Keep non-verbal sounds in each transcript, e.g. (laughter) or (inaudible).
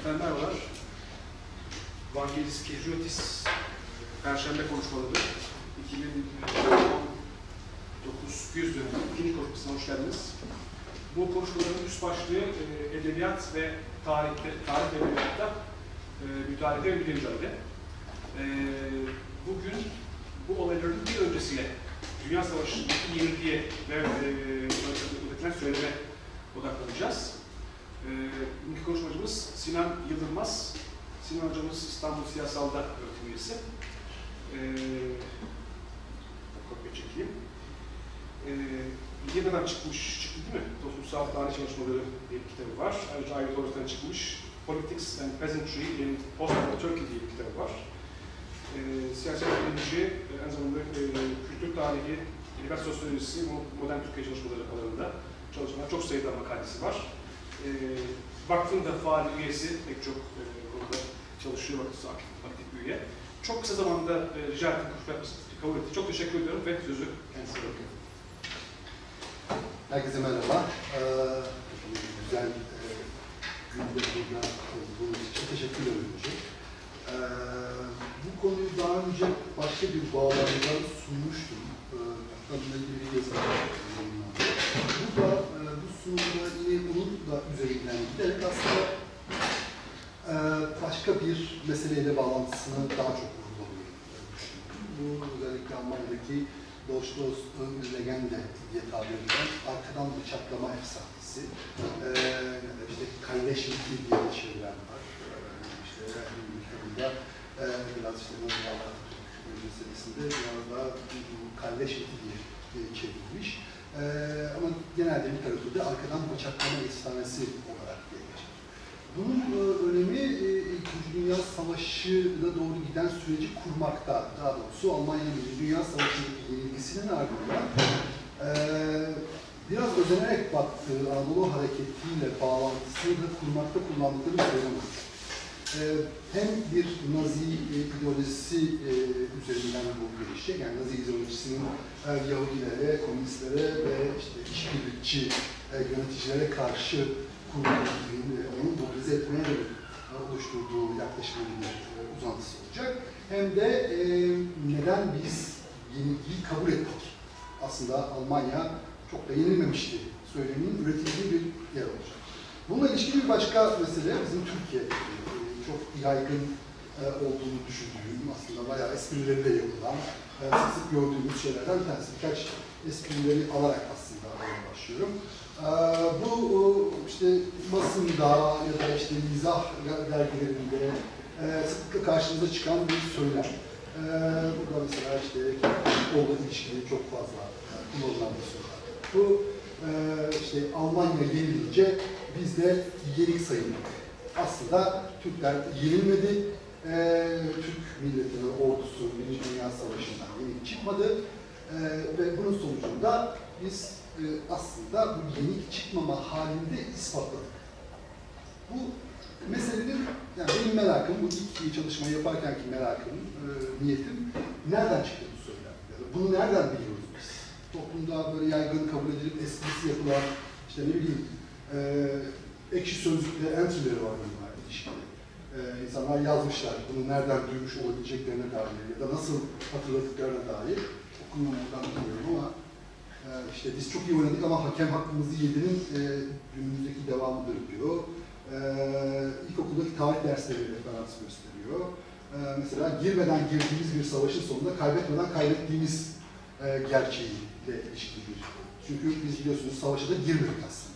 Efendim merhabalar. Vangelis Kejiotis Perşembe konuşmaları 2019 güz dönemi ikinci konuşmasına hoş geldiniz. Bu konuşmaların üst başlığı e, edebiyat ve tarihte, tarih edebiyatta e, mütareke ve mücadele. E, bugün bu olayların bir öncesiyle Dünya Savaşı'ndaki yenilgiye ve e, söyleme odaklanacağız. E, bugünkü konuşmacımız Sinan Yıldırmaz. Sinan hocamız İstanbul Siyasal'da öğretim üyesi. E, kopya çekeyim. E, yeniden çıkmış, çıktı değil mi? Toplumsal tarih çalışmaları diye bir kitabı var. Ayrıca Ayrı Torres'ten çıkmış Politics and Peasantry in Post-War Turkey diye bir kitabı var. E, siyaset bilimci, e, zamanda e, kültür tarihi, edebiyat sosyolojisi, modern Türkiye çalışmaları alanında çalışmalar, çok sayıda makalesi var. E, vakfın da faal üyesi, pek çok e, konuda çalışıyor, vakıfı aktif, üye. Çok kısa zamanda e, rica ettim, kabul etti. Çok teşekkür ediyorum ve sözü kendisine bırakıyorum. Herkese merhaba. Ee, güzel e, günde burada olduğunuz için teşekkür ederim. Ee, bu konuyu daha önce başka bir bağlamda sunmuştum. Ee, bununla ilgili bir yazı yayınlandı. Bu da e, bu sunumda yine da üzerinden giderek aslında e, başka bir meseleyle bağlantısını daha çok vurgulamıyor. Bu özellikle Almanya'daki Dolstoy Legende diye tabir edilen arkadan bıçaklama efsanesi. Ee, ya da işte kalleşmeti diye de çeviren var. Ee, işte Amerika'da e, biraz işte Naziler meselesinde biraz daha kalleşmeti diye e, çevrilmiş. Ee, ama genelde literatürde arkadan bıçaklama efsanesi olarak geçer. Bunun e, önemi e, Dünya Savaşı'na doğru giden süreci kurmakta. Daha doğrusu Almanya'nın Birinci Dünya Savaşı'ndaki yenilgisinin ardından e, biraz özenerek baktığı Anadolu hareketiyle bağlantısını da kurmakta kullandıkları bir söylem var. E, hem bir Nazi e, ideolojisi e, üzerinden bu gelişecek, yani Nazi ideolojisinin e, Yahudilere, komünistlere ve işte işbirlikçi yöneticilere karşı kurduğu onu mobilize etmeye de oluşturduğu yaklaşımın bir uzantısı olacak. Hem de neden biz yenilgiyi kabul ettik? Aslında Almanya çok da yenilmemişti söyleminin üretildiği bir yer olacak. Bununla ilişkili bir başka mesele bizim Türkiye'de e, çok yaygın e, olduğunu düşündüğüm, aslında bayağı esprileri de yapılan, e, sık gördüğümüz şeylerden bir. Birkaç esprileri alarak aslında başlıyorum. Bu işte basında ya da işte mizah dergilerinde sıklıkla karşımıza çıkan bir söylem. Burada mesela işte futbolla ilişkili çok fazla kullanılan bir söylem. Bu işte Almanya yenilince biz de yenik sayıldık. Aslında Türkler yenilmedi. Türk milletinin ordusu Birinci Dünya Savaşı'ndan yenik çıkmadı. Ve bunun sonucunda biz e, aslında bu yenik çıkmama halinde ispatladık. Bu meselenin, yani benim merakım, bu ilk çalışmayı yaparken ki merakım, e, niyetim, nereden çıktı bu söylem? Yani bunu nereden biliyoruz biz? Toplumda böyle yaygın kabul edilip esprisi yapılan, işte ne bileyim, e, ekşi sözlükte entry'leri var bunlar ilişkili. E, insanlar yazmışlar, bunu nereden duymuş olabileceklerine dair ya da nasıl hatırladıklarına dair. Okumam oradan bilmiyorum ama ee, işte biz çok iyi oynadık ama hakem hakkımızı yedinin e, günümüzdeki devamıdır diyor. E, ilkokuldaki tarih dersleri referans gösteriyor. E, mesela girmeden girdiğimiz bir savaşın sonunda kaybetmeden kaybettiğimiz e, gerçeğiyle ilişkili bir Çünkü biz biliyorsunuz savaşa da girmedik aslında.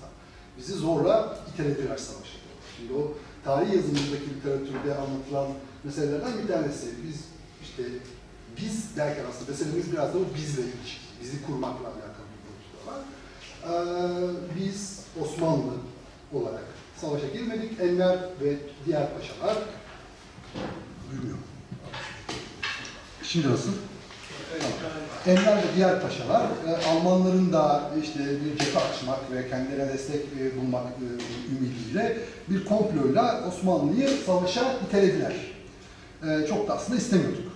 Bizi zorla itelediler savaşa. Şimdi o tarih yazımındaki literatürde anlatılan meselelerden bir tanesi. Biz işte biz derken aslında meselemiz biraz da o bizle ilişkili. Bizi kurmakla alakalı var. Ee, biz Osmanlı olarak savaşa girmedik. Enver ve diğer paşalar duymuyor. Şimdi nasıl? Enver ve diğer paşalar e, Almanların da işte bir cephe açmak ve kendilerine destek e, bulmak e, ümidiyle bir komployla Osmanlı'yı savaşa itelediler. Çok da aslında istemiyorduk.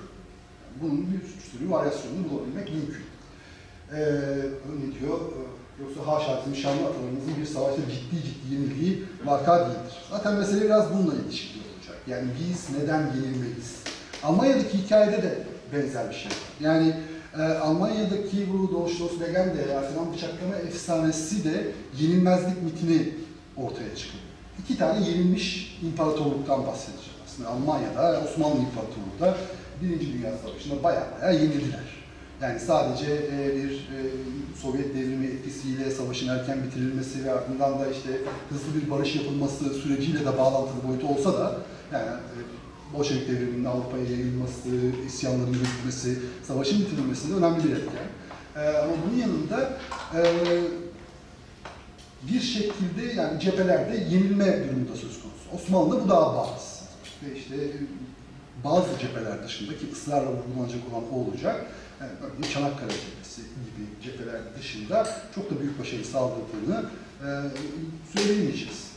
Bunun bir sürü varyasyonunu bulabilmek mümkün. Ne diyor? Yoksa haşa bizim şanlı atalarımızın bir savaşta ciddi ciddi yenildiği vaka değildir. Zaten mesele biraz bununla ilişkili olacak. Yani biz neden yenilmeliyiz? Almanya'daki hikayede de benzer bir şey. Yani e, Almanya'daki bu Doğuş Legende, Erdoğan bıçaklama efsanesi de yenilmezlik mitini ortaya çıkarıyor. İki tane yenilmiş imparatorluktan bahsedeceğim aslında. Almanya'da, Osmanlı İmparatorluğu'da Birinci Dünya Savaşı'nda bayağı bayağı yenildiler. Yani sadece e, bir e, Sovyet devrimi etkisiyle savaşın erken bitirilmesi ve ardından da işte hızlı bir barış yapılması süreciyle de bağlantılı boyutu olsa da yani e, Bolşevik devriminin Avrupa'ya yayılması, isyanların yürütmesi, savaşın bitirilmesinde önemli bir etken. E, ama bunun yanında e, bir şekilde yani cephelerde yenilme durumu da söz konusu. Osmanlı'da bu daha bariz. Ve işte bazı cepheler dışında ki ısrarla vurgulanacak olan o olacak. Yani örneğin Çanakkale cephesi gibi cepheler dışında çok da büyük başarı sağladığını e, söyleyemeyeceğiz.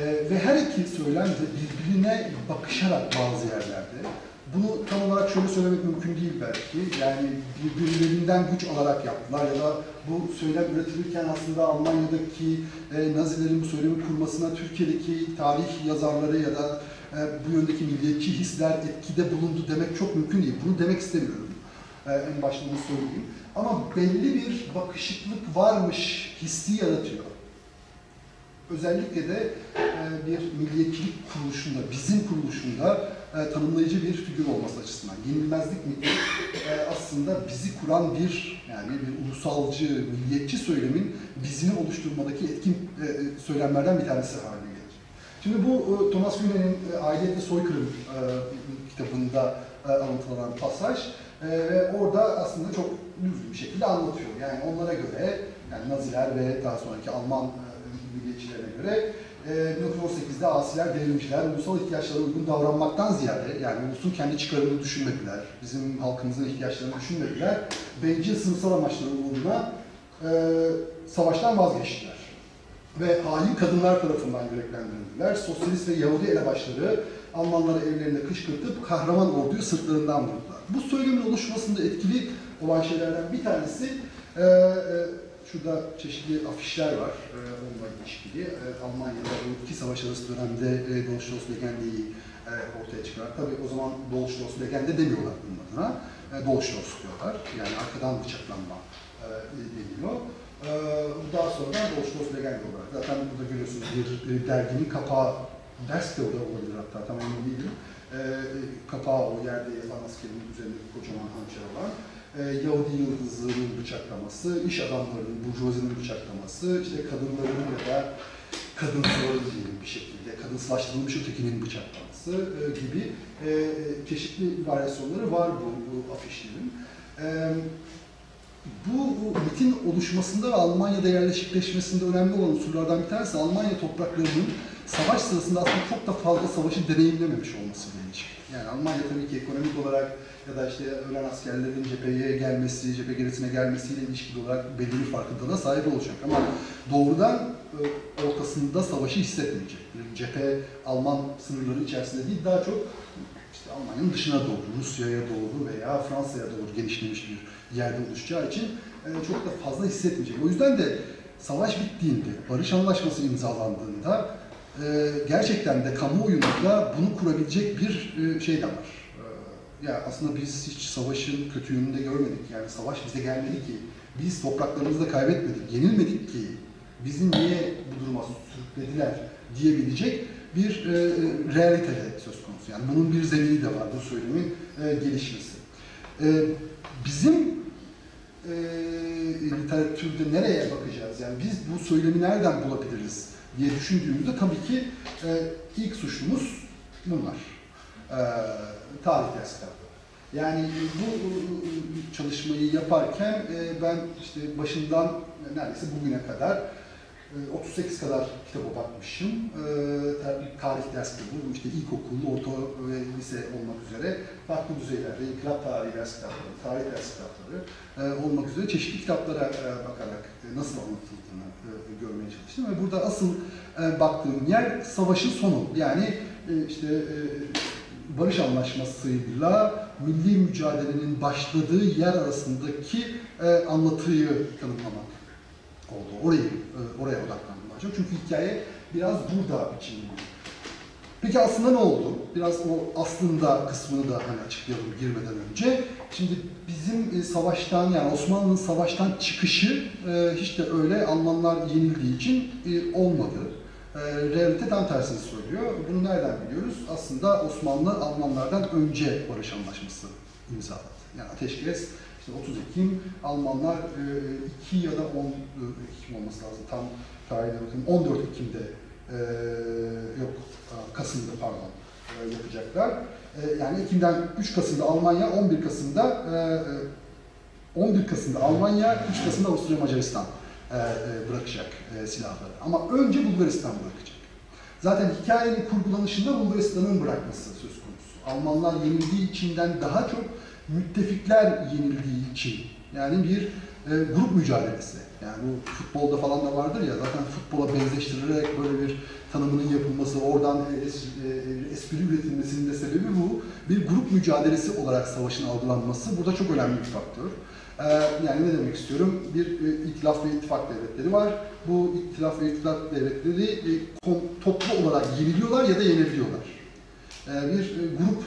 E, ve her iki söylem de birbirine bakışarak bazı yerlerde. Bunu tam olarak şöyle söylemek mümkün değil belki. Yani birbirlerinden güç alarak yaptılar ya da bu söylem üretilirken aslında Almanya'daki e, Nazilerin bu söylemi kurmasına Türkiye'deki tarih yazarları ya da e, bu yöndeki milliyetçi hisler etkide bulundu demek çok mümkün değil. Bunu demek istemiyorum. E, en başta bunu söyleyeyim. Ama belli bir bakışıklık varmış hissi yaratıyor. Özellikle de e, bir milliyetçilik kuruluşunda, bizim kuruluşunda e, tanımlayıcı bir figür olması açısından. Yenilmezlik miti e, aslında bizi kuran bir, yani bir ulusalcı, milliyetçi söylemin bizini oluşturmadaki etkin e, söylemlerden bir tanesi haline gelir. Şimdi bu Thomas Günen'in e, Aidiyet ve Soykırım kitabında e, anlatılan pasaj ve orada aslında çok düzgün bir şekilde anlatıyor. Yani onlara göre, yani Naziler ve daha sonraki Alman e, milliyetçilerine göre e, 1918'de asiler, devrimciler ulusal ihtiyaçlara uygun davranmaktan ziyade, yani ulusun kendi çıkarını düşünmediler, bizim halkımızın ihtiyaçlarını düşünmediler, bencil sınıfsal amaçları uğruna e, savaştan vazgeçtiler. Ve hain kadınlar tarafından yüreklendirildiler. Sosyalist ve Yahudi elebaşları Almanları evlerinde kışkırtıp kahraman orduyu sırtlarından vurdular. Bu söylemin oluşmasında etkili olan şeylerden bir tanesi e, e, şurada çeşitli afişler var e, onunla ilişkili. E, Almanya'da bu iki savaş arası dönemde e, Dolchstoss Legende'yi e, ortaya çıkar. Tabii o zaman Dolchstoss Legende demiyorlar bunun adına. E, Dolchstoss diyorlar. Yani arkadan bıçaklanma e, deniyor. E, daha sonra Dolchstoss Legende olarak. Zaten burada görüyorsunuz bir, bir derginin kapağı ders de olabilir hatta tam emin değilim. E, kapağı o yerde yazan askerin üzerinde kocaman hançer olan. E, Yahudi yıldızının bıçaklaması, iş adamlarının, burjuvazinin bıçaklaması, işte kadınların ya da kadınsıların diyelim bir şekilde, kadınsılaştırılmış ötekinin bıçaklaması e, gibi e, çeşitli varyasyonları var bu, bu afişlerin. E, bu, bu mitin oluşmasında ve Almanya'da yerleşikleşmesinde önemli olan unsurlardan bir tanesi Almanya topraklarının savaş sırasında aslında çok da fazla savaşı deneyimlememiş olmasıyla ilişkili. Yani Almanya tabii ki ekonomik olarak ya da işte ölen askerlerin cepheye gelmesi, cephe gerisine gelmesiyle ilişkili olarak belli bir farkındalığa sahip olacak. Ama doğrudan e, ortasında savaşı hissetmeyecek. Bir cephe Alman sınırları içerisinde değil, daha çok işte Almanya'nın dışına doğru, Rusya'ya doğru veya Fransa'ya doğru genişlemiş bir yerde oluşacağı için e, çok da fazla hissetmeyecek. O yüzden de savaş bittiğinde, barış anlaşması imzalandığında e, gerçekten de kamuoyunda bunu kurabilecek bir şey de var. E, ya aslında biz hiç savaşın kötü yönünü de görmedik. Yani savaş bize gelmedi ki. Biz topraklarımızı da kaybetmedik, yenilmedik ki. Bizi niye bu duruma sürüklediler diyebilecek bir e, realite de söz konusu. Yani bunun bir zemini de var bu söylemin e, gelişmesi. E, bizim e, literatürde nereye bakacağız? Yani biz bu söylemi nereden bulabiliriz diye düşündüğümüzde tabii ki e, ilk suçlumuz bunlar. E, tarih ders kitapları. Yani bu e, çalışmayı yaparken e, ben işte başından neredeyse bugüne kadar e, 38 kadar kitaba bakmışım. E, tarih ders kitabı, işte ilkokul, orta ve lise olmak üzere farklı düzeylerde inkılap tarihi ders kitapları, tarih ders kitapları e, olmak üzere çeşitli kitaplara e, bakarak e, nasıl anlatıldığını e, görmeye çalıştım. Ve burada asıl e, baktığım yer savaşın sonu. Yani e, işte e, barış anlaşmasıyla milli mücadelenin başladığı yer arasındaki e, anlatıyı tanımlamak oldu. Orayı, e, oraya odaklandım daha çok. Çünkü hikaye biraz burada biçimli. Peki aslında ne oldu? Biraz o aslında kısmını da hani açıklayalım girmeden önce. Şimdi bizim e, savaştan yani Osmanlı'nın savaştan çıkışı e, hiç de öyle Almanlar yenildiği için e, olmadı. E, realite tam tersini söylüyor. Bunu nereden biliyoruz? Aslında Osmanlı Almanlardan önce barış anlaşması imzaladı. Yani ateşkes işte 30 Ekim Almanlar 2 ya da 10 Ekim olması lazım tam tarihine bakayım 14 Ekim'de e, yok Kasım'da pardon e, yapacaklar. E, yani Ekim'den 3 Kasım'da Almanya, 11 Kasım'da e, 11 Kasım'da Almanya, 3 Kasım'da Avusturya Macaristan e, e, bırakacak e, silahları. Ama önce Bulgaristan bırakacak. Zaten hikayenin kurgulanışında Bulgaristan'ın bırakması söz konusu. Almanlar yenildiği içinden daha çok müttefikler yenildiği için. Yani bir e, grup mücadelesi. Yani bu futbolda falan da vardır ya zaten futbola benzeştirilerek böyle bir tanımının yapılması, oradan es, e, espri üretilmesinin de sebebi bu. Bir grup mücadelesi olarak savaşın algılanması burada çok önemli bir faktör. E, yani ne demek istiyorum? Bir e, itilaf ve ittifak devletleri var. Bu itilaf ve ittifak devletleri e, kom, toplu olarak yeniliyorlar ya da yenebiliyorlar. E, bir e, grup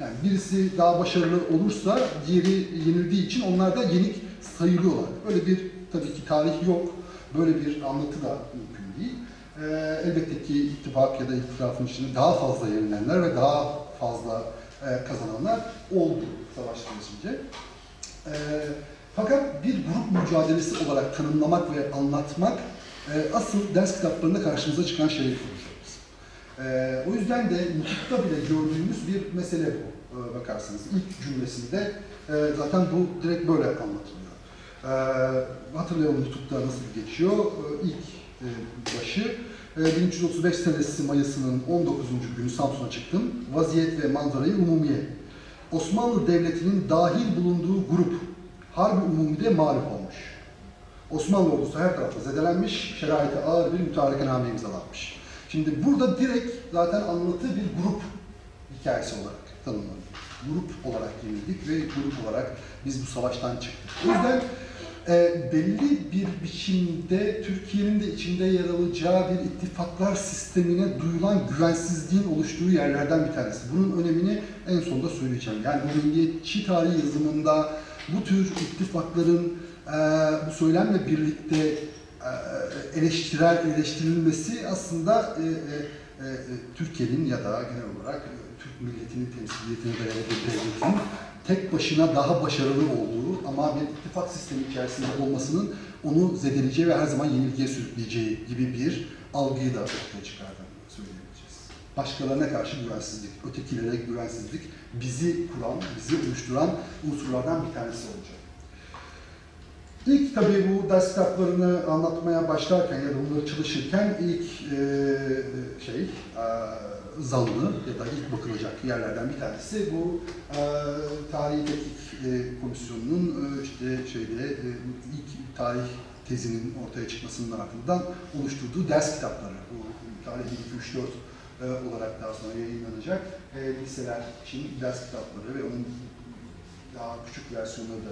yani birisi daha başarılı olursa diğeri yenildiği için onlar da yenik sayılıyorlar. Öyle bir tabii ki tarih yok. Böyle bir anlatı da mümkün değil. Ee, elbette ki ittifak ya da ittifakın içinde daha fazla yenilenler ve daha fazla e, kazananlar oldu savaş sürecince. E, fakat bir grup mücadelesi olarak tanımlamak ve anlatmak e, asıl ders kitaplarında karşımıza çıkan şeyi konuşuyoruz. E, o yüzden de nutukta bile gördüğümüz bir mesele bu e, bakarsanız. ilk cümlesinde e, zaten bu direkt böyle anlatılıyor. E, hatırlayalım nutukta nasıl geçiyor. E, ilk e, başı 1335 senesi Mayıs'ının 19. günü Samsun'a çıktım. Vaziyet ve manzarayı umumiye. Osmanlı Devleti'nin dahil bulunduğu grup Harbi Umumi'de mağlup olmuş. Osmanlı ordusu her tarafta zedelenmiş, şeraite ağır bir mütarekename imzalanmış. Şimdi burada direkt zaten anlatı bir grup hikayesi olarak tanımlanıyor. Grup olarak yenildik ve grup olarak biz bu savaştan çıktık. O yüzden belli bir biçimde Türkiye'nin de içinde yer alacağı bir ittifaklar sistemine duyulan güvensizliğin oluştuğu yerlerden bir tanesi. Bunun önemini en sonunda söyleyeceğim. Yani bu milliyetçi tarih yazımında bu tür ittifakların e, bu söylemle birlikte e, eleştirel eleştirilmesi aslında e, e, e, Türkiye'nin ya da genel olarak e, Türk milletinin temsiliyetine dayalı bir devletin tek başına daha başarılı olduğu ama bir ittifak sistemi içerisinde olmasının onu zedeleyeceği ve her zaman yenilgiye sürükleyeceği gibi bir algıyı da ortaya çıkardığını söyleyebileceğiz. Başkalarına karşı güvensizlik, ötekilere güvensizlik bizi kuran, bizi oluşturan unsurlardan bir tanesi olacak. İlk tabii bu ders kitaplarını anlatmaya başlarken ya da bunları çalışırken ilk e, şey, e, zanlı ya da ilk bakılacak yerlerden bir tanesi bu e, tarihi tetkik e, komisyonunun e, işte şeyde e, ilk tarih tezinin ortaya çıkmasının ardından oluşturduğu ders kitapları. Bu tarih 1, 2, 3, 4 e, olarak daha sonra yayınlanacak e, liseler için ders kitapları ve onun daha küçük versiyonları da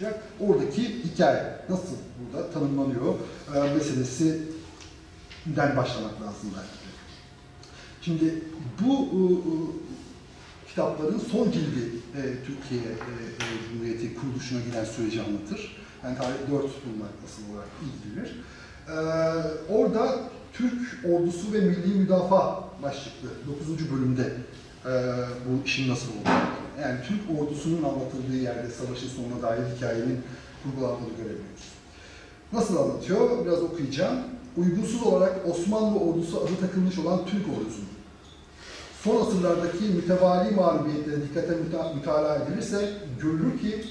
yayınlanacak. Oradaki hikaye nasıl burada tanımlanıyor e, meselesinden başlamak lazım belki. Şimdi bu e, kitapların son cildi e, Türkiye e, e, Cumhuriyeti kuruluşuna giden süreci anlatır. Yani tarih 4 bunlar asıl olarak ilgilenir. E, orada Türk ordusu ve milli müdafaa başlıklı 9. bölümde e, bu işin nasıl olduğunu, yani Türk ordusunun anlatıldığı yerde savaşın sonuna dair hikayenin kurgulandığını görebiliyoruz. Nasıl anlatıyor? Biraz okuyacağım. Uygunsuz olarak Osmanlı ordusu adı takılmış olan Türk ordusunun son asırlardaki mütevali mağlubiyetlere dikkate müta mütalaa edilirse görülür ki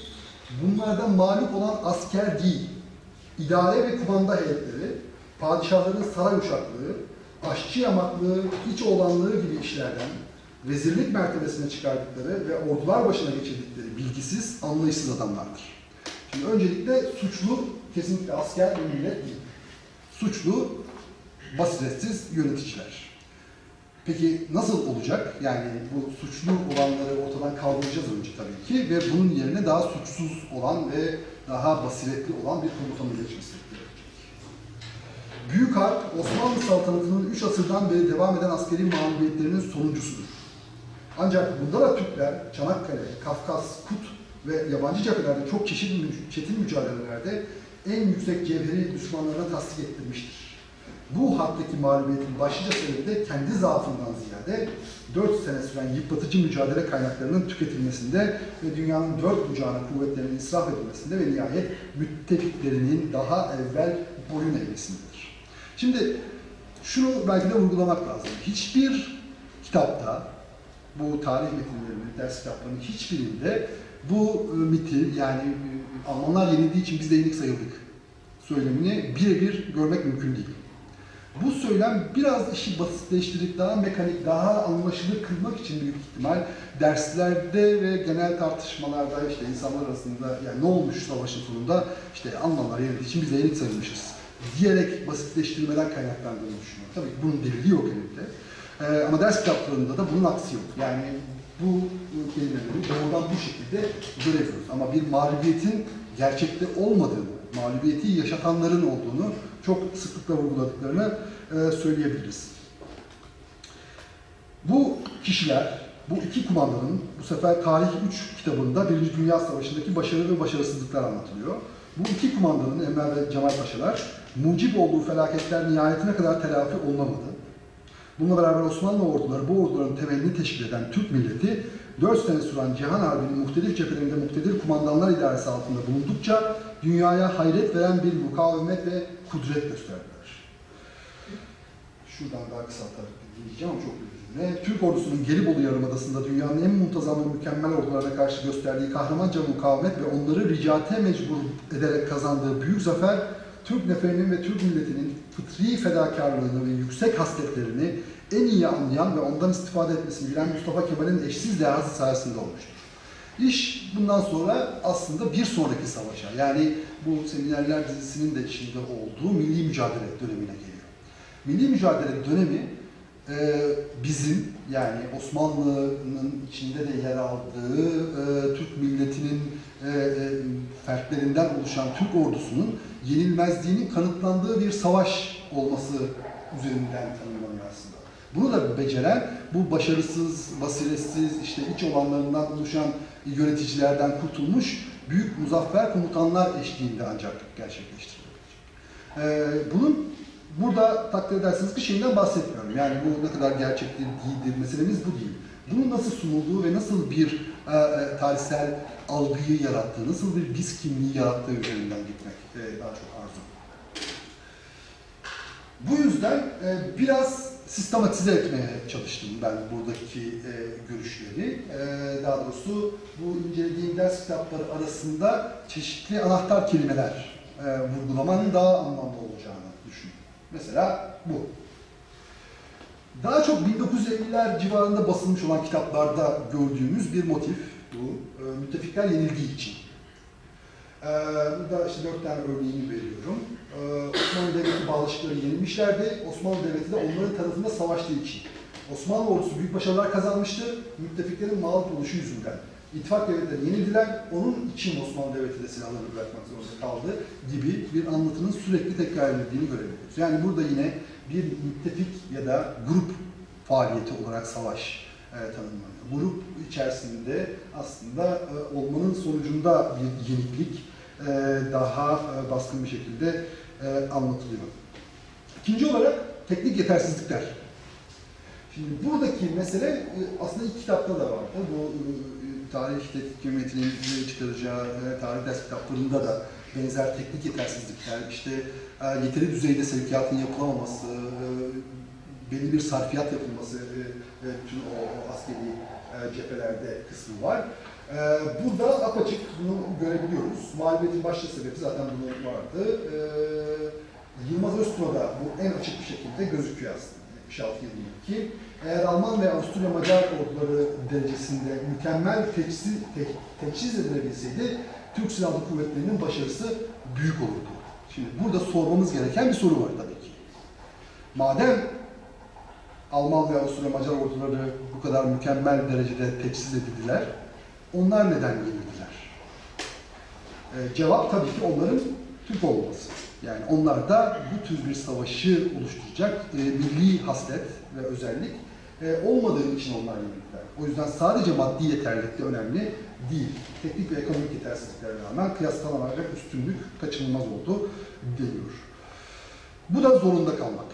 bunlardan mağlup olan asker değil, idare ve kumanda heyetleri, padişahların saray uşaklığı, aşçı yamaklığı, iç oğlanlığı gibi işlerden vezirlik mertebesine çıkardıkları ve ordular başına geçirdikleri bilgisiz, anlayışsız adamlardır. Şimdi öncelikle suçlu kesinlikle asker ve millet değil. Suçlu, basiretsiz yöneticiler. Peki nasıl olacak? Yani bu suçlu olanları ortadan kaldıracağız önce tabii ki ve bunun yerine daha suçsuz olan ve daha basiretli olan bir komutanın geçmesi. Büyük Harp, Osmanlı saltanatının 3 asırdan beri devam eden askeri mağlubiyetlerinin sonuncusudur. Ancak bunda da Türkler Çanakkale, Kafkas, Kut ve yabancı cephelerde çok çeşitli çetin mücadelelerde en yüksek cevheri düşmanlarına tasdik ettirmiştir. Bu harpteki mağlubiyetin başlıca sebebi de kendi zaafından ziyade 4 sene süren yıpratıcı mücadele kaynaklarının tüketilmesinde ve dünyanın dört bucağına kuvvetlerinin israf edilmesinde ve nihayet müttefiklerinin daha evvel boyun eğmesindedir. Şimdi şunu belki de vurgulamak lazım. Hiçbir kitapta, bu tarih metinlerinin, ders kitaplarının hiçbirinde bu e, miti yani e, Almanlar yenildiği için biz de yenik sayıldık söylemini birebir görmek mümkün değil. Bu söylem biraz işi basitleştirip daha mekanik, daha anlaşılır kılmak için büyük ihtimal derslerde ve genel tartışmalarda işte insanlar arasında yani ne olmuş savaşın sonunda işte Almanlar yenildiği için biz de yenik sayılmışız diyerek basitleştirmeden kaynaklandığını düşünüyorum. Tabii bunun delili yok elbette. Ee, ama ders kitaplarında da bunun aksi yok. Yani bu kelimeleri doğrudan bu şekilde göremiyoruz. Ama bir mağlubiyetin gerçekte olmadığını, mağlubiyeti yaşatanların olduğunu çok sıklıkla vurguladıklarını e, söyleyebiliriz. Bu kişiler, bu iki kumandanın bu sefer Tarih 3 kitabında Birinci Dünya Savaşı'ndaki başarı ve başarısızlıklar anlatılıyor. Bu iki kumandanın Enver ve Cemal Paşalar mucip olduğu felaketler nihayetine kadar telafi olunamadı. Bununla beraber Osmanlı orduları bu orduların temelini teşkil eden Türk milleti 4 sene süren Cihan Harbi'nin muhtelif cephelerinde muktedir kumandanlar idaresi altında bulundukça dünyaya hayret veren bir mukavemet ve kudret gösterdiler. Şuradan daha kısaltarak diyeceğim ama çok özür Türk ordusunun Gelibolu Yarımadası'nda dünyanın en muntazam ve mükemmel ordularına karşı gösterdiği kahramanca mukavemet ve onları ricate mecbur ederek kazandığı büyük zafer, Türk neferinin ve Türk milletinin fıtri fedakarlığını ve yüksek hasletlerini en iyi anlayan ve ondan istifade etmesini bilen Mustafa Kemal'in eşsiz dehası sayesinde olmuştur. İş bundan sonra aslında bir sonraki savaşa, yani bu seminerler dizisinin de içinde olduğu milli mücadele dönemine geliyor. Milli mücadele dönemi e, bizim yani Osmanlı'nın içinde de yer aldığı e, Türk milletinin e, e, fertlerinden oluşan Türk ordusunun yenilmezliğinin kanıtlandığı bir savaş olması üzerinden tanımlanıyor aslında. Bunu da beceren bu başarısız, basiretsiz, işte iç olanlarından oluşan yöneticilerden kurtulmuş büyük muzaffer komutanlar eşliğinde ancak gerçekleştirilebilecek. Ee, bunun burada takdir edersiniz ki şeyinden bahsetmiyorum. Yani bu ne kadar gerçektir, değildir meselemiz bu değil. Bunun nasıl sunulduğu ve nasıl bir e, e, tarihsel algıyı yarattığı, nasıl bir biz kimliği yarattığı üzerinden gitmek e, daha çok arzu. Bu yüzden e, biraz sistematize etmeye çalıştım ben buradaki e, görüşleri. E, daha doğrusu bu incelediğim ders kitapları arasında çeşitli anahtar kelimeler e, vurgulamanın daha anlamlı olacağını. Mesela bu. Daha çok 1950'ler civarında basılmış olan kitaplarda gördüğümüz bir motif bu. E, müttefikler yenildiği için. E, burada işte dört tane örneğini veriyorum. E, Osmanlı Devleti bağlaşıkları yenilmişlerdi. Osmanlı Devleti de onların tarafında savaştığı için. Osmanlı ordusu büyük başarılar kazanmıştı. Müttefiklerin mağlup oluşu yüzünden. İttifak devletleri yenildiler. Onun için Osmanlı Devleti de silahlarını bırakmak zorunda kaldı gibi bir anlatının sürekli tekrar edildiğini görebiliyoruz. Yani burada yine bir müttefik ya da grup faaliyeti olarak savaş e, tanımlanıyor. Grup içerisinde aslında e, olmanın sonucunda bir yenilik e, daha e, baskın bir şekilde e, anlatılıyor. İkinci olarak teknik yetersizlikler. Şimdi buradaki mesele e, aslında ilk kitapta da vardı. Bu e, tarih tetkik hükümetinin çıkaracağı e, tarih ders kitaplarında da benzer teknik yetersizlikler, işte e, yeteri düzeyde sevkiyatın yapılamaması, e, belli bir sarfiyat yapılması e, e, tüm o, askeri e, cephelerde kısmı var. E, burada apaçık bunu görebiliyoruz. Mağlubiyetin başta sebebi zaten bunu vardı. E, Yılmaz Öztürk'da bu en açık bir şekilde gözüküyor aslında. 76-22. Eğer Alman ve Avusturya Macar orduları derecesinde mükemmel teçhiz, te, teçhiz edilebilseydi Türk Silahlı Kuvvetleri'nin başarısı büyük olurdu. Şimdi burada sormamız gereken bir soru var tabii ki. Madem Alman ve Avusturya Macar orduları bu kadar mükemmel derecede teçhiz edildiler, onlar neden yenildiler? Ee, cevap tabii ki onların Türk olması. Yani onlar da bu tür bir savaşı oluşturacak e, milli haslet ve özellik e, olmadığı için onlar yenilikler. O yüzden sadece maddi yeterlilik de önemli değil. Teknik ve ekonomik yetersizliklere rağmen kıyaslanamayan üstünlük kaçınılmaz oldu deniyor. Bu da zorunda kalmak.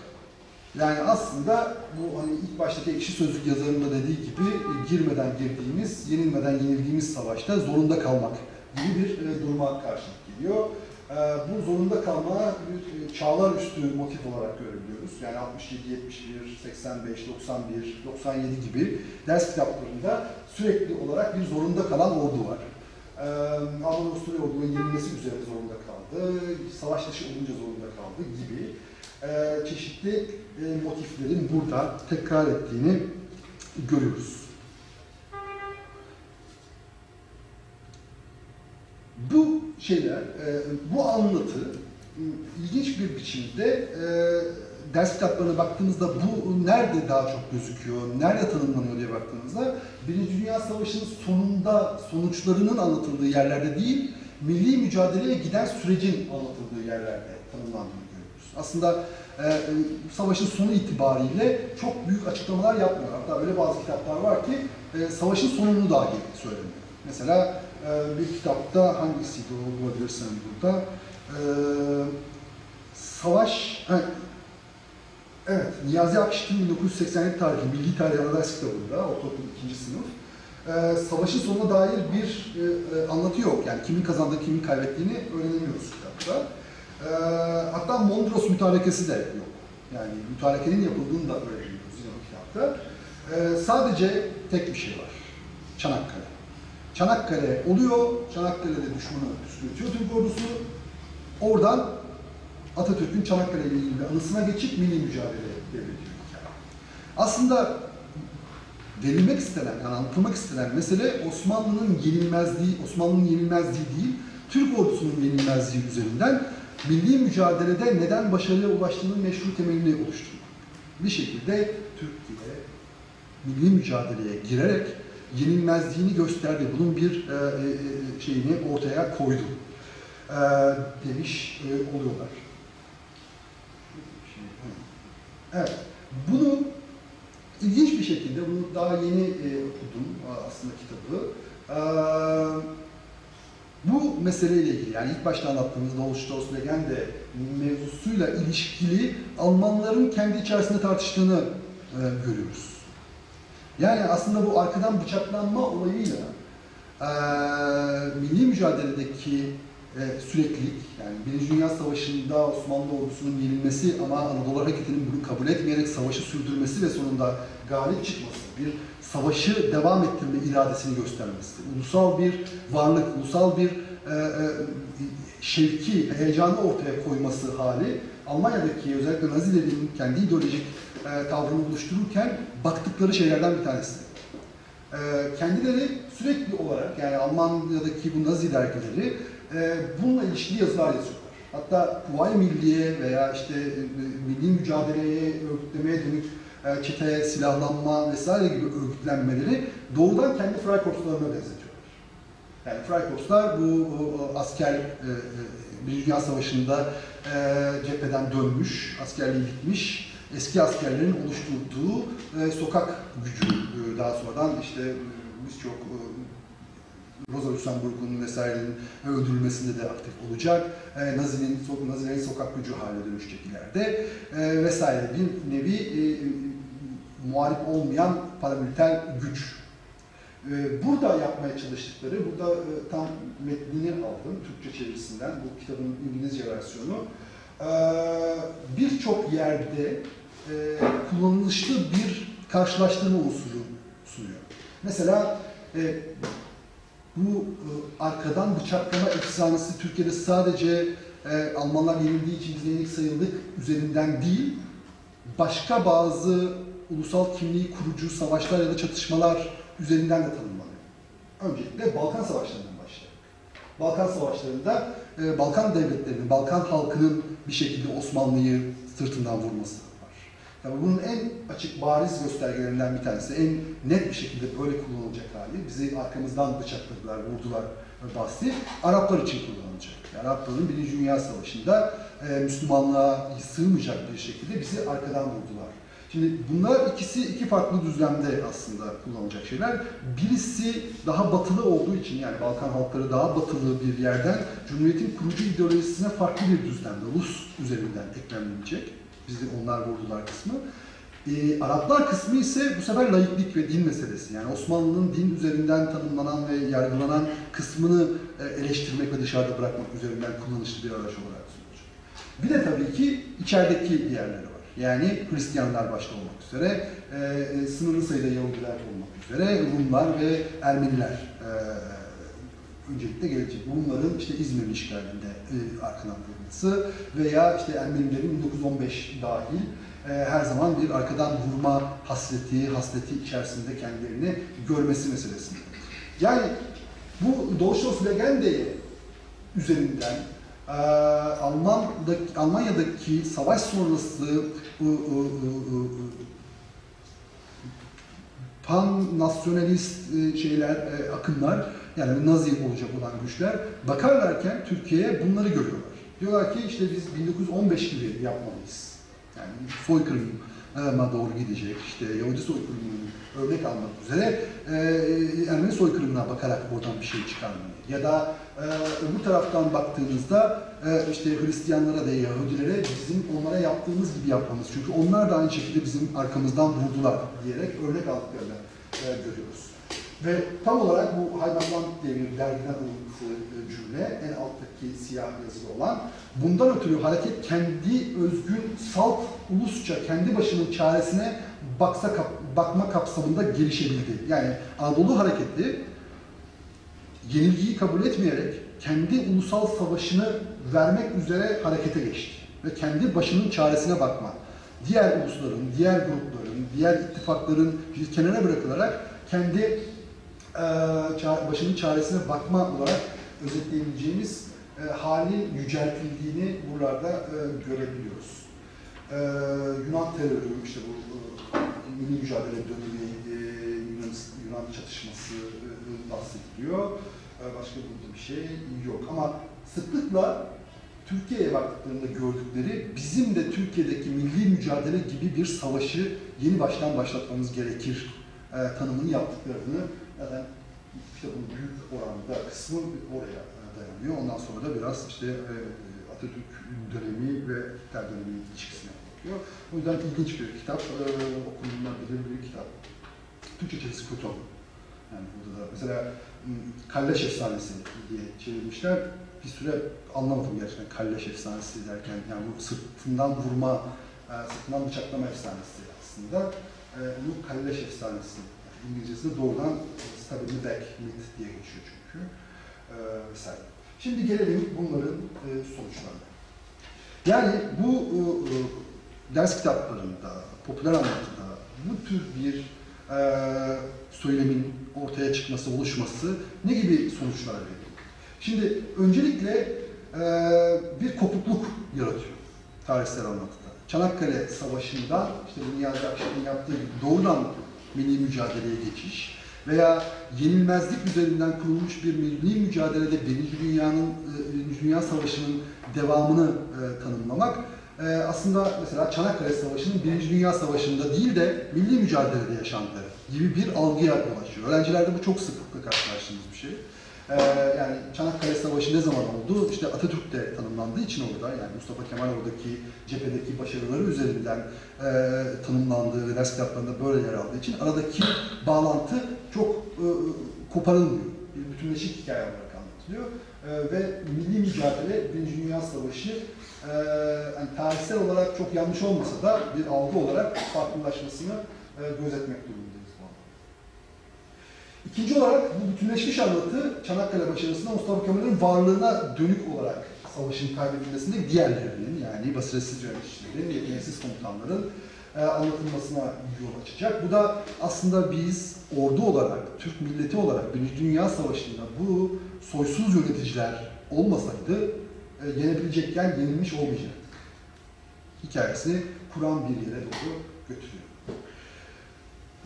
Yani aslında bu hani ilk baştaki ekşi sözlük yazarının da dediği gibi e, girmeden girdiğimiz, yenilmeden yenildiğimiz savaşta zorunda kalmak gibi bir e, duruma karşılık geliyor. E, bu zorunda kalma e, çağlar üstü motif olarak görebiliyoruz. Yani 67, 71, 85, 91, 97 gibi ders kitaplarında sürekli olarak bir zorunda kalan ordu var. Ee, Avusturya ordunun yenilmesi üzerine zorunda kaldı, savaş dışı olunca zorunda kaldı gibi e, çeşitli e, motiflerin burada tekrar ettiğini görüyoruz. Bu şeyler, e, bu anlatı ilginç bir biçimde e, ders kitaplarına baktığımızda bu nerede daha çok gözüküyor, nerede tanımlanıyor diye baktığımızda Birinci Dünya Savaşı'nın sonunda sonuçlarının anlatıldığı yerlerde değil, milli mücadeleye giden sürecin anlatıldığı yerlerde tanımlandığını görüyoruz. Aslında e, e, savaşın sonu itibariyle çok büyük açıklamalar yapmıyor. Hatta öyle bazı kitaplar var ki e, savaşın sonunu dahi söylemiyor. Mesela e, bir kitapta hangisiydi o bulabilirsen burada? E, savaş, ha, evet Niyazi Akşit'in 1987 tarihli Milli Tarih Anadolu kitabında, ortaokul ikinci sınıf, e, savaşın sonuna dair bir e, e, anlatı yok. Yani kimin kazandığı, kimin kaybettiğini öğrenemiyoruz kitapta. Hatta Mondros mütarekesi de yok. Yani mütarekenin yapıldığını da öğreniyoruz yine o kitapta. Sadece tek bir şey var. Çanakkale. Çanakkale oluyor, Çanakkale'de düşmanı püskürtüyor Türk ordusu. Oradan Atatürk'ün Çanakkale ile ilgili anısına geçip milli mücadele devrediyor. Aslında verilmek istenen, yani anlatılmak istenen mesele Osmanlı'nın yenilmezliği, Osmanlı'nın yenilmezliği değil, Türk ordusunun yenilmezliği üzerinden milli mücadelede neden başarıya ulaştığının meşru temelini oluşturmak. Bir şekilde Türkiye milli mücadeleye girerek yenilmezliğini gösterdi. Bunun bir e, e, şeyini ortaya koydu. E, demiş e, oluyorlar. Evet. Bunu ilginç bir şekilde, bunu daha yeni e, okudum aslında kitabı. E, bu meseleyle ilgili, yani ilk başta anlattığımız Dolstoy Legende mevzusuyla ilişkili Almanların kendi içerisinde tartıştığını e, görüyoruz. Yani aslında bu arkadan bıçaklanma olayıyla e, milli mücadeledeki e, süreklilik, yani Birinci Dünya Savaşı'nda Osmanlı ordusunun yenilmesi ama Anadolu Hareketi'nin bunu kabul etmeyerek savaşı sürdürmesi ve sonunda galip çıkması, bir savaşı devam ettirme iradesini göstermesi, ulusal bir varlık, ulusal bir e, e, şevki, heyecanı ortaya koyması hali Almanya'daki özellikle Nazilerin kendi ideolojik e, oluştururken baktıkları şeylerden bir tanesi. E, kendileri sürekli olarak yani Almanya'daki bu Nazi dergileri e, bununla ilişkili yazılar yazıyorlar. Hatta Kuvayi Milliye veya işte e, milli mücadeleye, örgütlemeye dönük e, çeteye, silahlanma vesaire gibi örgütlenmeleri doğrudan kendi Freikorpslarına benzetiyorlar. Yani Freikorpslar bu asker e, Birinci Dünya Savaşı'nda e, cepheden dönmüş, askerliği bitmiş, eski askerlerin oluşturduğu e, sokak gücü e, daha sonradan işte e, birçok e, Rosa Luxemburg'un vesairenin öldürülmesinde de aktif olacak. E, Nazi'nin, Nazilerin sokak gücü haline dönüşecek ileride e, vesaire bir nevi e, muhalif olmayan paramiliter güç. E, burada yapmaya çalıştıkları, burada e, tam metnini aldım Türkçe çevirisinden, bu kitabın İngilizce versiyonu. E, Birçok yerde e, kullanılışlı bir karşılaştırma usulü sunuyor. Mesela e, bu e, arkadan bıçaklama efsanesi Türkiye'de sadece e, Almanlar yenildiği için biz yenilik sayıldık üzerinden değil, başka bazı ulusal kimliği kurucu savaşlar ya da çatışmalar üzerinden de tanımlanıyor. Öncelikle Balkan Savaşları'ndan başlayarak. Balkan Savaşları'nda e, Balkan devletlerinin, Balkan halkının bir şekilde Osmanlı'yı sırtından vurması. Yani bunun en açık bariz göstergelerinden bir tanesi, en net bir şekilde böyle kullanılacak hali. Bizi arkamızdan bıçakladılar, vurdular bahsi Araplar için kullanılacak. Arapların Birinci Dünya Savaşı'nda e, Müslümanlığa sığmayacak bir şekilde bizi arkadan vurdular. Şimdi bunlar ikisi iki farklı düzlemde aslında kullanılacak şeyler. Birisi daha batılı olduğu için yani Balkan halkları daha batılı bir yerden Cumhuriyet'in kurucu ideolojisine farklı bir düzlemde Rus üzerinden eklemlenecek. Bizi onlar vurdular kısmı. Ee, Araplar kısmı ise bu sefer laiklik ve din meselesi. Yani Osmanlı'nın din üzerinden tanımlanan ve yargılanan kısmını e, eleştirmek ve dışarıda bırakmak üzerinden kullanışlı bir araç olarak sunulacak. Bir de tabii ki içerideki diğerleri var. Yani Hristiyanlar başta olmak üzere, e, sınırlı sayıda Yahudiler olmak üzere, Rumlar ve Ermeniler e, öncelikle gelecek. Bunların işte İzmir işgalinde e, arkadan veya işte Ermenilerin 1915 dahil e, her zaman bir arkadan vurma hasreti, hasleti içerisinde kendilerini görmesi meselesi. Yani bu Deutsche Legende üzerinden e, Alman'daki, Almanya'daki savaş sonrası e, pan nasyonalist şeyler, akımlar yani Nazi olacak olan güçler bakarlarken Türkiye'ye bunları görüyorlar. Diyorlar ki işte biz 1915 gibi yapmalıyız. Yani soykırıma doğru gidecek, işte Yahudi soykırımının örnek almak üzere e, Ermeni soykırımına bakarak oradan bir şey çıkarmayı. Ya da e, öbür taraftan baktığınızda e, işte Hristiyanlara da Yahudilere bizim onlara yaptığımız gibi yapmamız. Çünkü onlar da aynı şekilde bizim arkamızdan vurdular diyerek örnek aldıklarını e, görüyoruz. Ve tam olarak bu Heimatland diye bir dergiden alıntısı e, cümle, en alttaki siyah yazılı olan, bundan ötürü hareket kendi özgün, salt, ulusça, kendi başının çaresine baksa kap, bakma kapsamında gelişebildi. Yani Anadolu hareketi yenilgiyi kabul etmeyerek kendi ulusal savaşını vermek üzere harekete geçti. Ve kendi başının çaresine bakma. Diğer ulusların, diğer grupların, diğer ittifakların bir kenara bırakılarak kendi başının çaresine bakma olarak özetleyebileceğimiz e, halin yüceltildiğini buralarda e, görebiliyoruz. E, Yunan terörü, işte bu e, milli mücadele dönemi, Yunan, çatışması bahsediliyor. E, başka burada bir şey yok. Ama sıklıkla Türkiye'ye baktıklarında gördükleri bizim de Türkiye'deki milli mücadele gibi bir savaşı yeni baştan başlatmamız gerekir tanımını yaptıklarını zaten kitabın büyük oranda kısmı oraya e, dayanıyor. Ondan sonra da biraz işte e, Atatürk dönemi ve Hitler dönemi ilişkisine bakıyor. O yüzden ilginç bir kitap, e, okunulabilir bir kitap. Türkçesi Kuton. Yani burada da mesela Kalleş Efsanesi diye çevirmişler. Bir süre anlamadım gerçekten Kalleş Efsanesi derken. Yani bu sırtından vurma, sırtından bıçaklama efsanesi aslında. Bu Kalleş Efsanesi İngilizcesinde doğrudan Stabile Back Myth diye geçiyor çünkü. E, vesaire. Şimdi gelelim bunların e, sonuçlarına. Yani bu e, ders kitaplarında, popüler anlatıda bu tür bir e, söylemin ortaya çıkması, oluşması ne gibi sonuçlar veriyor? Şimdi öncelikle e, bir kopukluk yaratıyor tarihsel anlatıda. Çanakkale Savaşı'nda işte Niyazi Akşener'in yaptığı gibi doğrudan milli mücadeleye geçiş veya yenilmezlik üzerinden kurulmuş bir milli mücadelede Birinci Dünya'nın Birinci Dünya Savaşı'nın devamını e, tanımlamak e, aslında mesela Çanakkale Savaşı'nın Birinci Dünya Savaşı'nda değil de milli mücadelede yaşandığı gibi bir algıya yol açıyor. Öğrencilerde bu çok sıklıkla karşılaştığımız bir şey. Ee, yani Çanakkale Savaşı ne zaman oldu? İşte Atatürk de tanımlandığı için orada, yani Mustafa Kemal oradaki cephedeki başarıları üzerinden e, tanımlandığı ve ders kitaplarında böyle yer aldığı için aradaki bağlantı çok e, koparılmıyor. Bir bütünleşik hikaye olarak anlatılıyor. E, ve milli mücadele, Birinci Dünya Savaşı e, yani tarihsel olarak çok yanlış olmasa da bir algı olarak farklılaşmasını e, gözetmek durumundayız. İkinci olarak bu bütünleşmiş anlatı Çanakkale başarısında Mustafa Kemal'in varlığına dönük olarak savaşın kaybedilmesinde diğerlerinin yani basiretsiz yöneticilerin, yeteneksiz komutanların e, anlatılmasına yol açacak. Bu da aslında biz ordu olarak, Türk milleti olarak Birinci Dünya Savaşı'nda bu soysuz yöneticiler olmasaydı e, yenebilecekken yenilmiş olmayacaktık. Hikayesini kuran bir yere doğru götürüyor.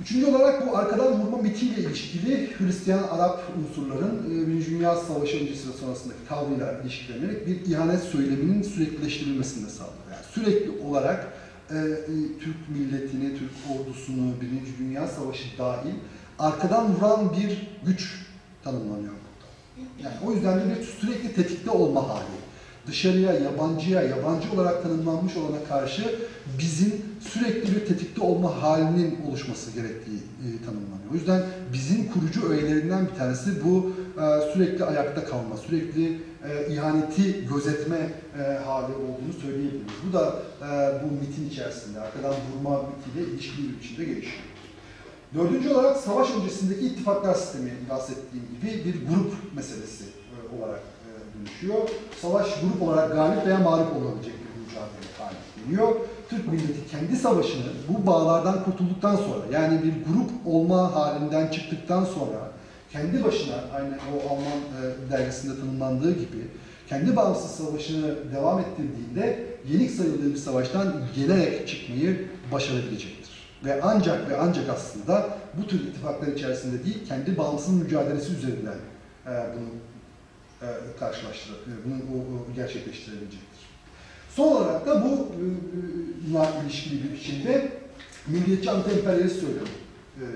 Üçüncü olarak bu arkadan vurma mitiyle ilişkili Hristiyan-Arap unsurların e, Birinci Dünya Savaşı öncesi ve sonrasındaki tavrıyla ilişkilenerek bir ihanet söyleminin süreklileştirilmesini de sağlıyor. Yani sürekli olarak e, e, Türk milletini, Türk ordusunu, Birinci Dünya Savaşı dahil arkadan vuran bir güç tanımlanıyor burada. Yani o yüzden de bir sürekli tetikte olma hali. Dışarıya, yabancıya, yabancı olarak tanımlanmış olana karşı bizim sürekli bir tetikte olma halinin oluşması gerektiği e, tanımlanıyor. O yüzden bizim kurucu öğelerinden bir tanesi bu e, sürekli ayakta kalma, sürekli e, ihaneti gözetme e, hali olduğunu söyleyebiliriz. Bu da e, bu mitin içerisinde, arkadan vurma mitiyle ilişkili bir biçimde gelişiyor. Dördüncü olarak savaş öncesindeki ittifaklar sistemi bahsettiğim gibi bir grup meselesi e, olarak e, dönüşüyor. Savaş grup olarak galip veya mağlup olabilecek bir mücadele haline geliyor. Türk milleti kendi savaşını bu bağlardan kurtulduktan sonra yani bir grup olma halinden çıktıktan sonra kendi başına aynı o Alman e, dergisinde tanımlandığı gibi kendi bağımsız savaşını devam ettirdiğinde yenik sayıldığı bir savaştan gelerek çıkmayı başarabilecektir. Ve ancak ve ancak aslında bu tür ittifaklar içerisinde değil, kendi bağımsız mücadelesi üzerinden e, bunu e, karşılaştırır, e, bunu o, o gerçekleştirebilecektir. Son olarak da bu e, buna ilişkili bir biçimde milliyetçi anti-emperyalist söylem e,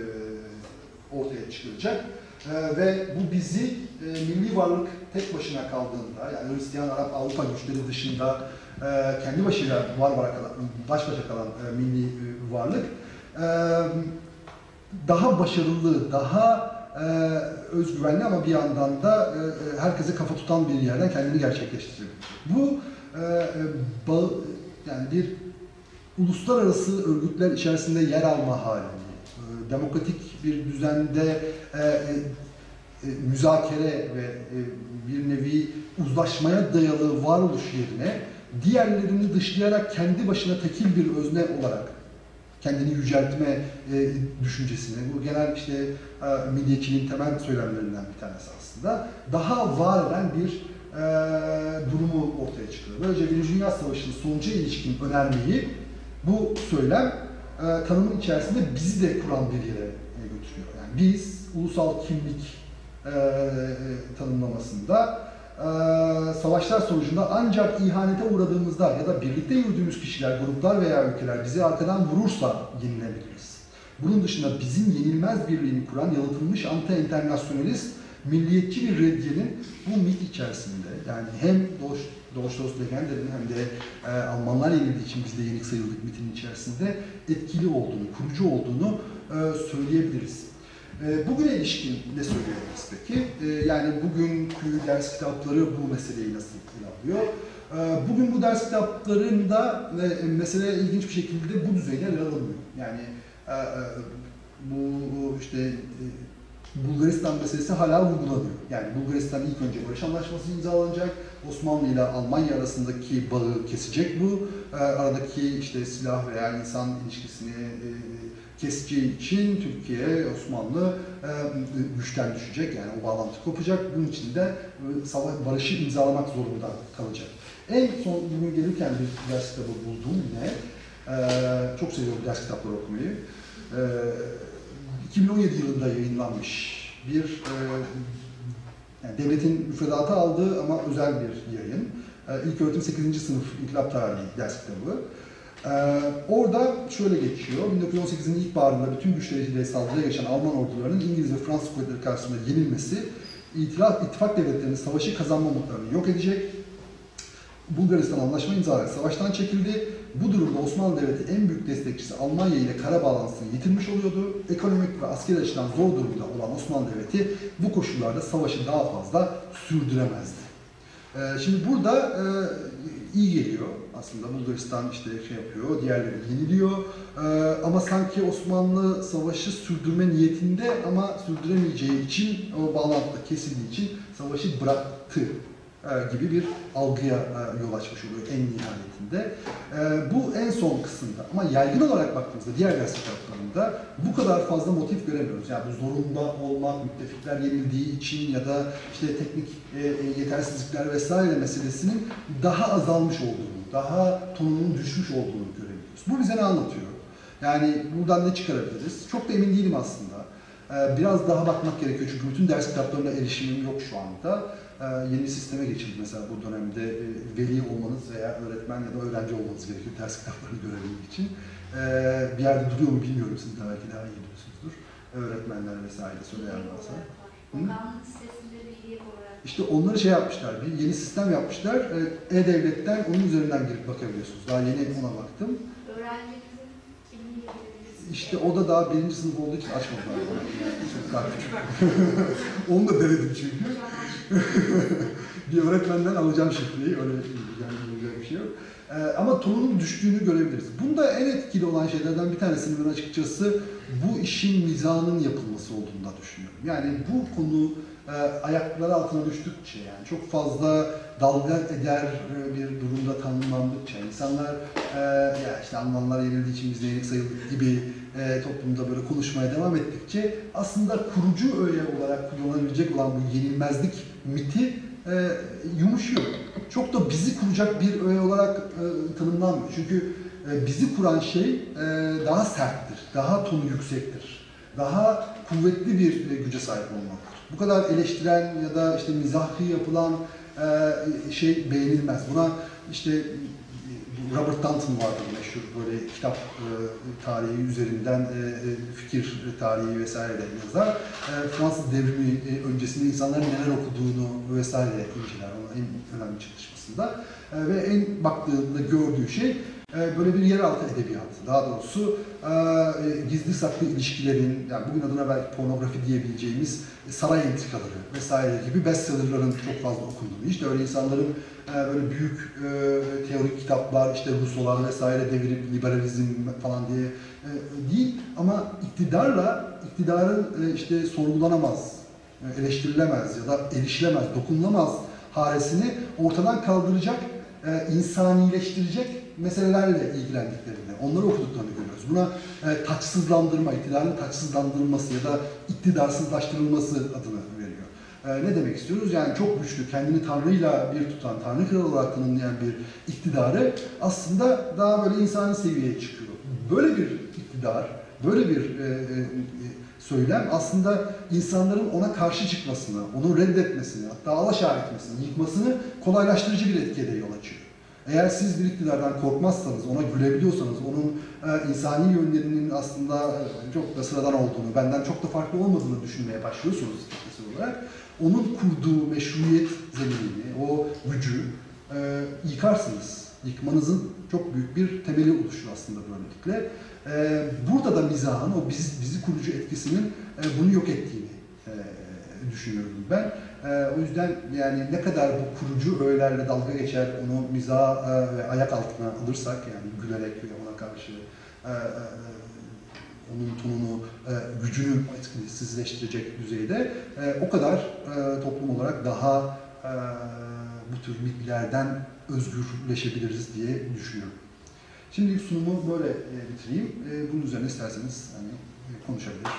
ortaya çıkılacak. E, ve bu bizi e, milli varlık tek başına kaldığında, yani Hristiyan, Arap, Avrupa güçleri dışında e, kendi başıyla var var kalan, baş başa kalan e, milli e, varlık e, daha başarılı, daha e, özgüvenli ama bir yandan da e, herkese kafa tutan bir yerden kendini gerçekleştirebilir. Bu e, e, bağ, yani bir uluslararası örgütler içerisinde yer alma halini, e, demokratik bir düzende e, e, e, müzakere ve bir nevi uzlaşmaya dayalı varoluş yerine diğerlerini dışlayarak kendi başına tekil bir özne olarak kendini yüceltme e, düşüncesini, bu genel işte e, milliyetçiliğin temel söylemlerinden bir tanesi aslında, daha var eden bir e, durumu ortaya çıkıyor. Böylece Birinci Dünya Savaşı'nın sonuca ilişkin önermeyi bu söylem e, tanımın içerisinde bizi de kuran bir yere e, götürüyor. Yani biz ulusal kimlik e, tanımlamasında e, savaşlar sonucunda ancak ihanete uğradığımızda ya da birlikte yürüdüğümüz kişiler, gruplar veya ülkeler bizi arkadan vurursa yenilebiliriz. Bunun dışında bizim yenilmez birliğini kuran yalıtılmış anti-internasyonalist milliyetçi bir reddiyenin bu mit içerisinde yani hem Doğuş, Doğuş Dost Legender'in hem de e, Almanlar yenildiği için biz de yenik sayıldık mitin içerisinde etkili olduğunu, kurucu olduğunu e, söyleyebiliriz. E, bugüne ilişkin ne söyleyebiliriz peki? E, yani bugünkü ders kitapları bu meseleyi nasıl ele alıyor? E, bugün bu ders kitaplarında e, mesele ilginç bir şekilde bu düzeyde ele alınmıyor. Yani e, e, bu işte Bulgaristan meselesi hala vurgulanıyor. Yani Bulgaristan ilk önce barış anlaşması imzalanacak. Osmanlı ile Almanya arasındaki bağı kesecek bu. E, aradaki işte silah veya insan ilişkisini e, keseceği için Türkiye, Osmanlı e, güçten düşecek. Yani o bağlantı kopacak. Bunun için de e, barışı imzalamak zorunda kalacak. En son bugün gelirken bir ders kitabı buldum yine. E, çok seviyorum ders kitapları okumayı. E, 2017 yılında yayınlanmış bir e, yani devletin müfredatı aldığı ama özel bir yayın. E, ilk öğretim 8. sınıf İnkılap Tarihi ders kitabı. E, orada şöyle geçiyor. 1918'in ilk baharında bütün güçleriyle saldırıya geçen Alman ordularının İngiliz ve Fransız kuvvetleri karşısında yenilmesi, İtilaf, ittifak devletlerinin savaşı kazanma umutlarını yok edecek. Bulgaristan anlaşma imzalayarak savaştan çekildi. Bu durumda Osmanlı Devleti en büyük destekçisi Almanya ile kara bağlantısını yitirmiş oluyordu. Ekonomik ve askeri açıdan zor durumda olan Osmanlı Devleti bu koşullarda savaşı daha fazla sürdüremezdi. Ee, şimdi burada e, iyi geliyor aslında Bulgaristan işte şey yapıyor, diğerleri yeniliyor. Ee, ama sanki Osmanlı savaşı sürdürme niyetinde ama sürdüremeyeceği için, o bağlantı kesildiği için savaşı bıraktı gibi bir algıya e, yol açmış oluyor en nihayetinde. E, bu en son kısımda ama yaygın olarak baktığımızda diğer ders kitaplarında bu kadar fazla motif göremiyoruz. Yani bu zorunda olmak, müttefikler yenildiği için ya da işte teknik yetersizlikler vesaire meselesinin daha azalmış olduğunu, daha tonunun düşmüş olduğunu görebiliyoruz. Bu bize ne anlatıyor? Yani buradan ne çıkarabiliriz? Çok da emin değilim aslında. Ee, Biraz daha bakmak gerekiyor çünkü bütün ders kitaplarına erişimim yok şu anda. Ee, Yeni sisteme geçildi mesela bu dönemde e, veli olmanız veya öğretmen ya da öğrenci olmanız gerekiyor ders kitaplarını görebilmek için. Ee, Bir yerde duruyor mu bilmiyorum siz de belki daha iyi biliyorsunuzdur. Öğretmenler vesaire söyleyen varsa. Olarak. İşte onları şey yapmışlar, bir yeni sistem yapmışlar. E-Devlet'ten onun üzerinden girip bakabiliyorsunuz. Daha yeni ona baktım. Girebilirsiniz. İşte o da daha birinci sınıf olduğu için açmadılar. Çok daha (laughs) küçük. Onu da denedim çünkü. (laughs) bir öğretmenden alacağım şifreyi, öyle yani bir şey yok. Ee, ama tonunun düştüğünü görebiliriz. Bunda en etkili olan şeylerden bir tanesini ben açıkçası bu işin mizahının yapılması olduğunu da düşünüyorum. Yani bu konu e, ayakları altına düştükçe yani çok fazla dalga eder e, bir durumda tanımlandıkça insanlar e, ya işte Almanlar yenildiği için biz yenik sayıldık gibi e, toplumda böyle konuşmaya devam ettikçe aslında kurucu öğe olarak kullanılabilecek olan bu yenilmezlik miti e, yumuşuyor. Çok da bizi kuracak bir öğe olarak e, tanımlanmıyor. Çünkü e, bizi kuran şey e, daha serttir, daha tonu yüksektir, daha kuvvetli bir e, güce sahip olmaktır. Bu kadar eleştiren ya da işte mizahi yapılan e, şey beğenilmez. Buna işte e, Robert Danton vardır meşhur böyle kitap tarihi üzerinden fikir tarihi vesaire yazar. Fransız devrimi öncesinde insanların neler okuduğunu vesaire inceler onun en önemli çalışmasında. Ve en baktığında gördüğü şey böyle bir yeraltı edebiyatı. Daha doğrusu e, e, gizli saklı ilişkilerin, yani bugün adına belki pornografi diyebileceğimiz saray entrikaları vesaire gibi bestsellerların çok fazla okunduğunu, işte öyle insanların e, böyle büyük e, teorik kitaplar, işte Rusolar vesaire devirip liberalizm falan diye e, değil ama iktidarla, iktidarın e, işte sorgulanamaz, e, eleştirilemez ya da erişilemez, dokunulamaz haresini ortadan kaldıracak, e, insanileştirecek meselelerle ilgilendiklerini, onları okuduklarını görüyoruz. Buna e, taçsızlandırma, iktidarın taçsızlandırılması ya da iktidarsızlaştırılması adını veriyor. E, ne demek istiyoruz? Yani çok güçlü, kendini Tanrı'yla bir tutan, Tanrı kralı olarak tanımlayan bir iktidarı aslında daha böyle insani seviyeye çıkıyor. Böyle bir iktidar, böyle bir e, e, söylem aslında insanların ona karşı çıkmasını, onu reddetmesini, hatta alaşağı etmesini, yıkmasını kolaylaştırıcı bir etkiye yol açıyor. Eğer siz bir iktidardan korkmazsanız, ona gülebiliyorsanız, onun e, insani yönlerinin aslında e, çok da sıradan olduğunu, benden çok da farklı olmadığını düşünmeye başlıyorsunuz kitlesi olarak, onun kurduğu meşruiyet zeminini, o gücü e, yıkarsınız. Yıkmanızın çok büyük bir temeli oluşur aslında böylelikle. E, burada da mizahın, o bizi, bizi kurucu etkisinin e, bunu yok ettiğini e, düşünüyorum ben. Ee, o yüzden yani ne kadar bu kurucu öğelerle dalga geçer, onu miza e, ve ayak altına alırsak yani gülerek ve ona karşı e, e, onun tonunu, e, gücünü etkisizleştirecek düzeyde e, o kadar e, toplum olarak daha e, bu tür mitlerden özgürleşebiliriz diye düşünüyorum. Şimdi sunumu böyle e, bitireyim. E, bunun üzerine isterseniz hani, e, konuşabilir.